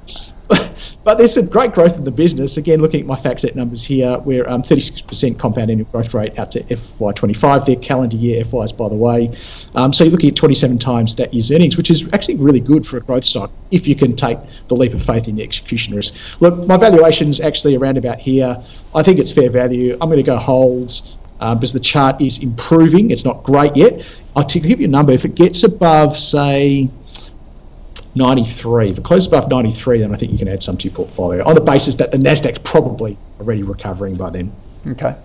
but there's some great growth in the business. Again, looking at my FactSet numbers here, we're um, 36% compound annual growth rate out to FY25. Their calendar year FYs, by the way. Um, so you're looking at 27 times that year's earnings, which is actually really good for a growth stock if you can take the leap of faith in the execution risk. Look, my valuation's actually around about here. I think it's fair value. I'm going to go holds. Uh, because the chart is improving. It's not great yet. I'll give you a number. If it gets above, say, 93. If it closes above 93, then I think you can add some to your portfolio on the basis that the Nasdaq's probably already recovering by then. Okay.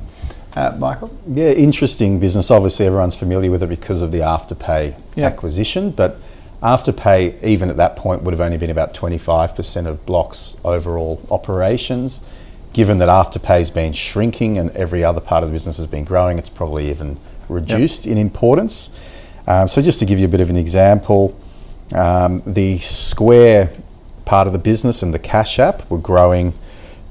Uh, Michael? Yeah, interesting business. Obviously, everyone's familiar with it because of the Afterpay yeah. acquisition, but Afterpay, even at that point, would have only been about 25% of Block's overall operations. Given that Afterpay's been shrinking and every other part of the business has been growing, it's probably even reduced yep. in importance. Um, so, just to give you a bit of an example, um, the Square part of the business and the Cash App were growing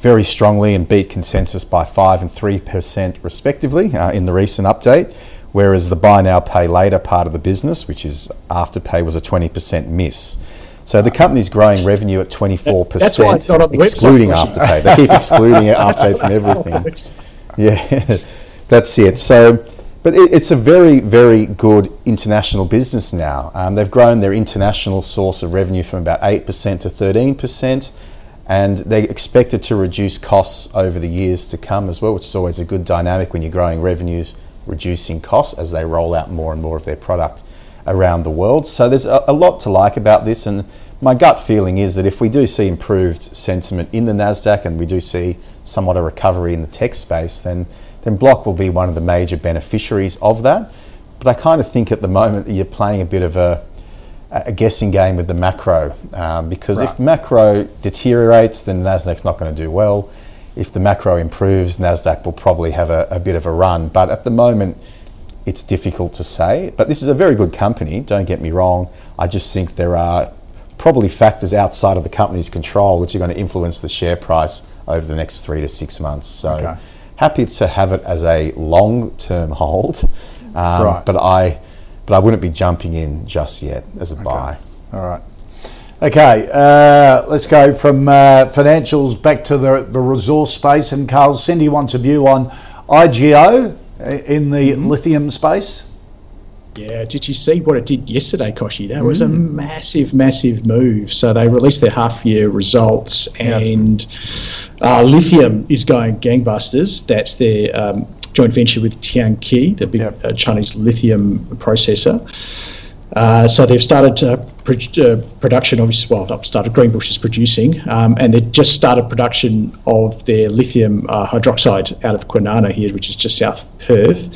very strongly and beat consensus by 5 and 3% respectively uh, in the recent update, whereas the Buy Now Pay Later part of the business, which is Afterpay, was a 20% miss. So the company's growing revenue at 24%, excluding Afterpay. They keep excluding Afterpay from *laughs* everything. Yeah, *laughs* that's it. So but it, it's a very, very good international business now. Um, they've grown their international source of revenue from about 8% to 13%, and they expected to reduce costs over the years to come as well, which is always a good dynamic when you're growing revenues, reducing costs as they roll out more and more of their product around the world. So there's a, a lot to like about this, and my gut feeling is that if we do see improved sentiment in the NASDAQ and we do see somewhat a recovery in the tech space, then then Block will be one of the major beneficiaries of that. But I kind of think at the moment that you're playing a bit of a, a guessing game with the macro um, because right. if macro deteriorates, then Nasdaq's not going to do well. If the macro improves, Nasdaq will probably have a, a bit of a run. But at the moment, it's difficult to say. But this is a very good company. Don't get me wrong. I just think there are probably factors outside of the company's control which are going to influence the share price over the next three to six months. So. Okay happy to have it as a long-term hold, um, right. but I, but I wouldn't be jumping in just yet as a okay. buy. All right. Okay, uh, let's go from uh, financials back to the, the resource space. And Carl, Cindy wants a view on IGO in the mm-hmm. lithium space. Yeah, did you see what it did yesterday, Kochie? That mm. was a mm. massive, massive move. So they released their half year results, and yep. uh, lithium is going gangbusters. That's their um, joint venture with Tianqi, the big Yep. uh, Chinese lithium processor. Uh, so they've started uh, pro- uh, production, obviously, well, not started, Greenbush is producing, um, and they've just started production of their lithium uh, hydroxide out of Kwinana here, which is just south of Perth.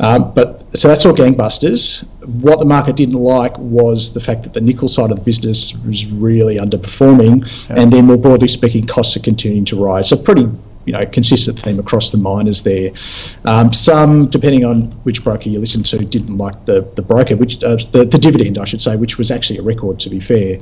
Um, but so that's all gangbusters. What the market didn't like was the fact that the nickel side of the business was really underperforming, and then more broadly speaking, costs are continuing to rise. So pretty you know, consistent theme across the miners there. Um, some, depending on which broker you listen to, didn't like the the broker, which uh, the the dividend, I should say, which was actually a record to be fair.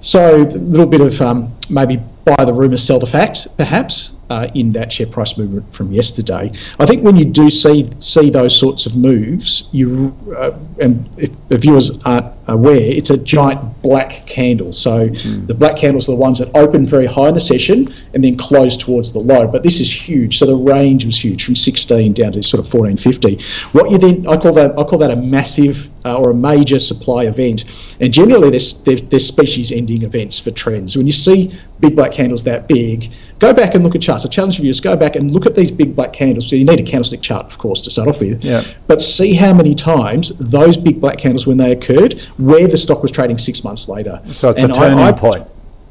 So a little bit of um, maybe buy the rumour, sell the fact, perhaps. Uh, in that share price movement from yesterday, I think when you do see see those sorts of moves, you uh, and if viewers aren't aware, it's a giant black candle. So the black candles are the ones that open very high in the session and then close towards the low. But this is huge, so the range was huge from 16 down to sort of 1450. What you then I call that I call that a massive uh, or a major supply event, and generally there's there's, there's species-ending events for trends. When you see big black candles that big, go back and look at charts. I challenge for you is go back and look at these big black candles. So you need a candlestick chart, of course, to start off with. Yeah. But see how many times those big black candles, when they occurred, where the stock was trading six months later. So it's And a I- turning I- point.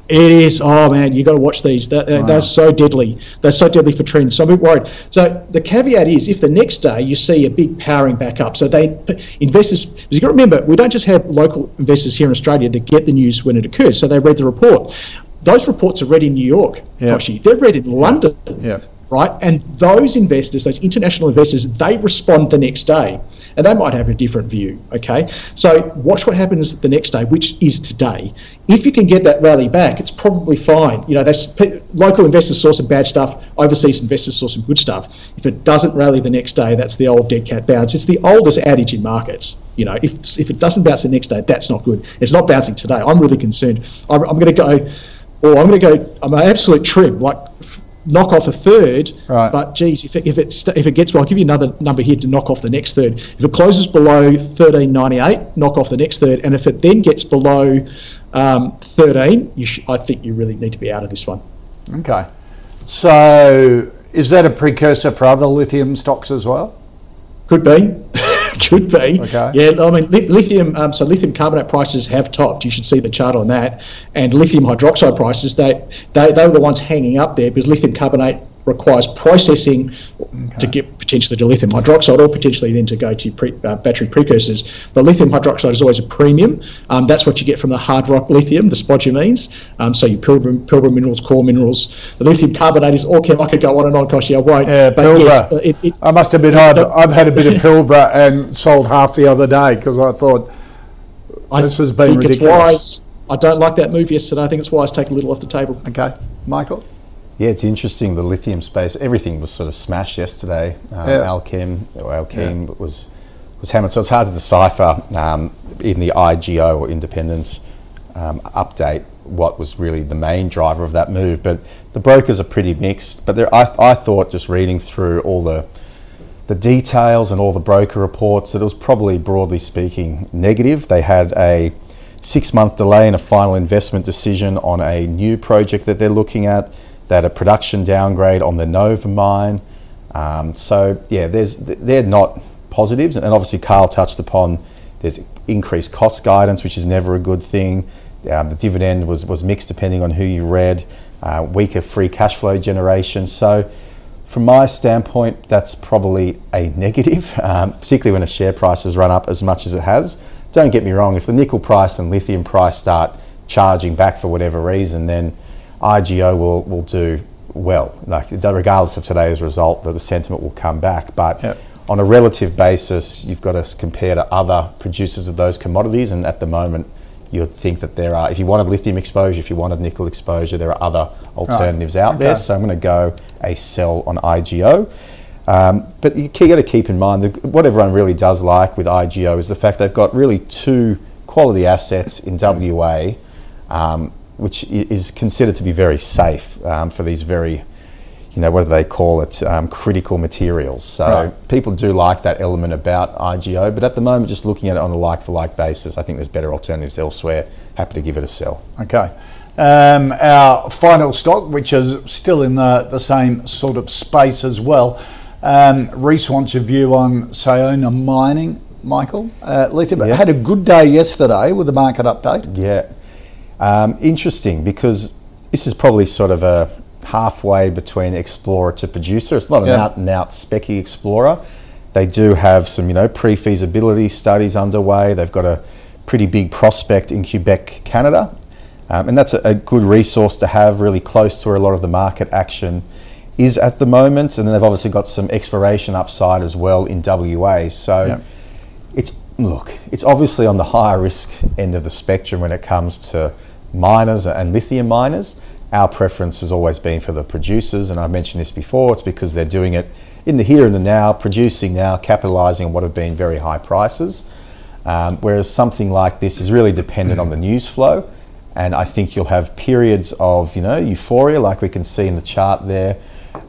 it is. Oh man, you got to watch these. They're, they're so deadly. They're so deadly for trends. So I'm a bit worried. So the caveat is, if the next day you see a big powering back up, so they investors. Because you got to remember, we don't just have local investors here in Australia that get the news when it occurs. So they read the report. Those reports are read in New York, Yeah. Kochie. They're read in London Yeah. Right? And those investors, those international investors, they respond the next day, and they might have a different view. Okay, so watch what happens the next day, which is today. If you can get that rally back, it's probably fine. You know, that's local investors saw some bad stuff, overseas investors saw some good stuff. If it doesn't rally the next day, that's the old dead cat bounce. It's the oldest adage in markets. You know, if if it doesn't bounce the next day, that's not good. It's not bouncing today. I'm really concerned. I'm, I'm going to go. Or I'm going to go. I'm an absolute trim, like knock off a third. Right. But geez, if it, if it if it gets, well, I'll give you another number here to knock off the next third. If it closes below 13.98, knock off the next third, and if it then gets below um, 13, you sh- I think you really need to be out of this one. Okay. So is that a precursor for other lithium stocks as well? Could be. *laughs* *laughs* Could be. Okay. Yeah, I mean, li- lithium. Um, so lithium carbonate prices have topped. You should see the chart on that. And lithium hydroxide prices, they they they were the ones hanging up there because lithium carbonate requires processing to get potentially to lithium hydroxide or potentially then to go to pre, uh, battery precursors. But lithium hydroxide is always a premium. Um, that's what you get from the hard rock lithium, the spodumene. Um, so your pilbara, pilbara minerals, core minerals. The lithium carbonate is Allkem. I could go on and on, Kochie. I won't. Yeah, but yes, Pilbara. uh, it, it, I must admit, I've, *laughs* I've had a bit of *laughs* Pilbara and sold half the other day because I thought This has been ridiculous. I don't like that move yesterday. I think it's wise to take a little off the table. Okay, Michael. Yeah, it's interesting. The lithium space, everything was sort of smashed yesterday. Um, Yeah. Allkem or Allkem was was hammered, so it's hard to decipher um, in the IGO or Independence um, update what was really the main driver of that move. But the brokers are pretty mixed. But there, I, I thought just reading through all the the details and all the broker reports that it was probably broadly speaking negative. They had a six month delay in a final investment decision on a new project that they're looking at. Had a production downgrade on the Nova mine. Um, so yeah, there's they're not positives, and obviously Carl touched upon there's increased cost guidance, which is never a good thing. Um, the dividend was was mixed depending on who you read. Uh, weaker free cash flow generation. So from my standpoint, that's probably a negative, *laughs* um, particularly when a share price has run up as much as it has. Don't get me wrong, if the nickel price and lithium price start charging back for whatever reason, then IGO will, will do well. Like regardless of today's result, that the sentiment will come back. But Yep. on a relative basis, you've got to compare to other producers of those commodities, and at the moment, you'd think that there are. If you wanted lithium exposure, if you wanted nickel exposure, there are other alternatives out there. So I'm going to go a sell on IGO. Um, but you got to keep in mind that what everyone really does like with IGO is the fact they've got really two quality assets in WA, um, which is considered to be very safe um, for these very, you know, what do they call it, um, critical materials. So Right. people do like that element about IGO, but at the moment, just looking at it on a like-for-like basis, I think there's better alternatives elsewhere. Happy to give it a sell. Okay. Um, our final stock, which is still in the, the same sort of space as well, Um, Reese wants your view on Sayona mining, Michael. Uh, lithium Yeah. had a good day yesterday with the market update. Yeah. Um, interesting because this is probably sort of a halfway between explorer to producer. It's not an Yeah. out and out specky explorer. They do have some, you know, pre-feasibility studies underway. They've got a pretty big prospect in Quebec, Canada. Um, and that's a, a good resource to have really close to where a lot of the market action is at the moment. And then they've obviously got some exploration upside as well in WA. So Yeah. it's look, it's obviously on the higher risk end of the spectrum when it comes to miners and lithium miners. Our preference has always been for the producers, and I've mentioned this before. It's because they're doing it in the here and the now, producing now, capitalising on what have been very high prices. Um, whereas something like this is really dependent on the news flow, and I think you'll have periods of you know euphoria, like we can see in the chart there,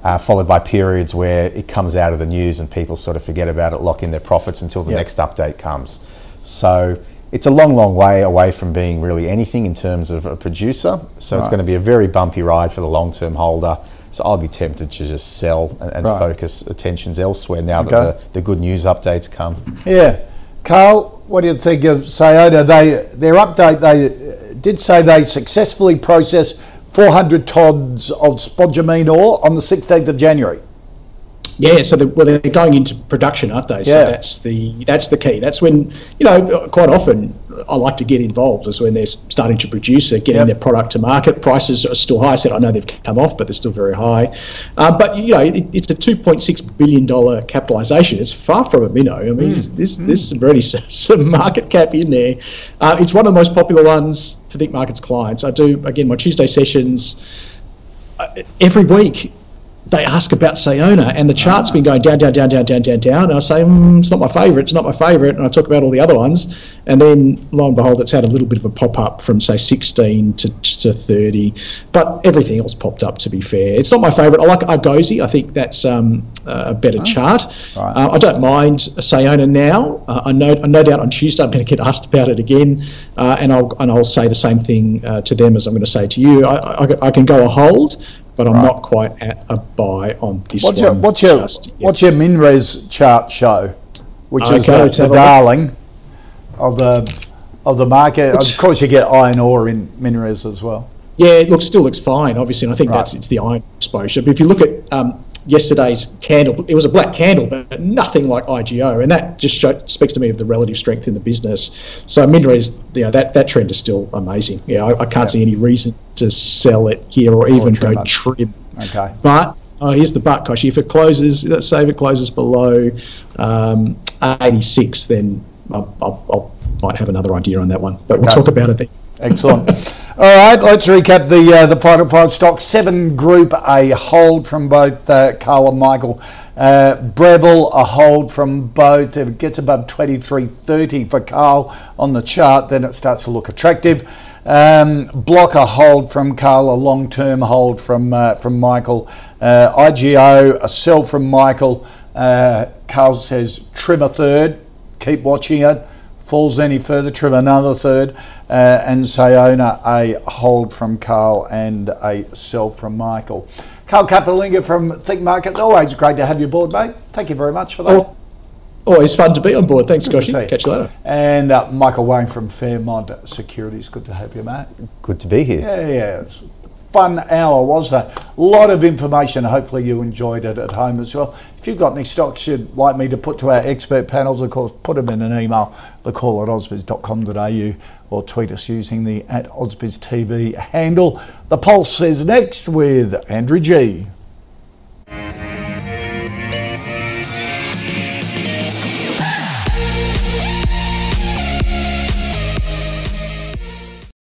uh, followed by periods where it comes out of the news and people sort of forget about it, lock in their profits until the Yep. next update comes. So it's a long, long way away from being really anything in terms of a producer. So it's going to be a very bumpy ride for the long-term holder. So I'll be tempted to just sell and, and Right. focus attentions elsewhere now Okay. that the, the good news updates come. Yeah. Carl, what do you think of Sayona? They Their update, they uh, did say they successfully processed 400 tons of spodumene ore on the 16th of January. Yeah, so the, well, they're going into production, aren't they? So Yeah. that's the that's the key. That's when you know quite often I like to get involved is when they're starting to produce it, getting Yep. their product to market. Prices are still high. I said I know they've come off, but they're still very high. Uh, but you know, it, it's a two point six billion dollar capitalisation. It's far from a minnow. I mean, Mm. this there's some already some, *laughs* some market cap in there. Uh, it's one of the most popular ones for ThinkMarkets clients. I do again my Tuesday sessions uh, every week they ask about Sayona, and the chart's been going down, down, down, down, down, down, down. And I say, mm, it's not my favourite, it's not my favourite. And I talk about all the other ones. And then lo and behold, it's had a little bit of a pop up from, say, 16 to, to 30. But everything else popped up, to be fair. It's not my favourite. I like Argosy, I think that's um, a better chart. Right. Uh, I don't mind Sayona now. Uh, I know, no doubt on Tuesday I'm going to get asked about it again, uh, and I'll and I'll say the same thing uh, to them as I'm going to say to you. I, I, I can go a hold, but I'm not quite at a buy on this What's one. your, what's your, just yet. what's your MinRes chart show? Which is the, the have a look. darling of the, of the market. Of course, you get iron ore in MinRes as well. Yeah, it looks still looks fine, obviously, and I think Right. that's it's the iron exposure. But if you look at um, yesterday's candle, it was a black candle, but nothing like IGO, and that just show, speaks to me of the relative strength in the business. So Minres, you know, that that trend is still amazing. Yeah, I, I can't see any reason to sell it here or even trim go it. trim. Okay. But oh, here's the but, Kochie. If it closes, let's say if it closes below um, 86, then I'll, I'll, I'll might have another idea on that one. But we'll talk about it then. Excellent. All right, let's recap the uh, the final five stocks. Seven Group a hold from both uh, Carl and Michael. Uh, Breville a hold from both. If it gets above twenty three thirty for Carl on the chart, then it starts to look attractive. Um, Block a hold from Carl, a long term hold from uh, from Michael. Uh, IGO a sell from Michael. Uh, Carl says trim a third. Keep watching it falls any further, trim another third, uh, and Sayona a hold from Carl and a sell from Michael. Carl Capolingua from Think Market, always great to have you aboard, mate. Thank you very much for that. Oh, always fun to be on board. Thanks, Good to Kochie. see Catch you later. And uh, Michael Wayne from Fairmont Securities, good to have you, mate. Good to be here. Yeah, yeah. Fun hour, was that? A lot of information. Hopefully, you enjoyed it at home as well. If you've got any stocks you'd like me to put to our expert panels, of course, put them in an email, the call at ausbiz.com.au, or tweet us using the at handle. The Pulse is next with Andrew G.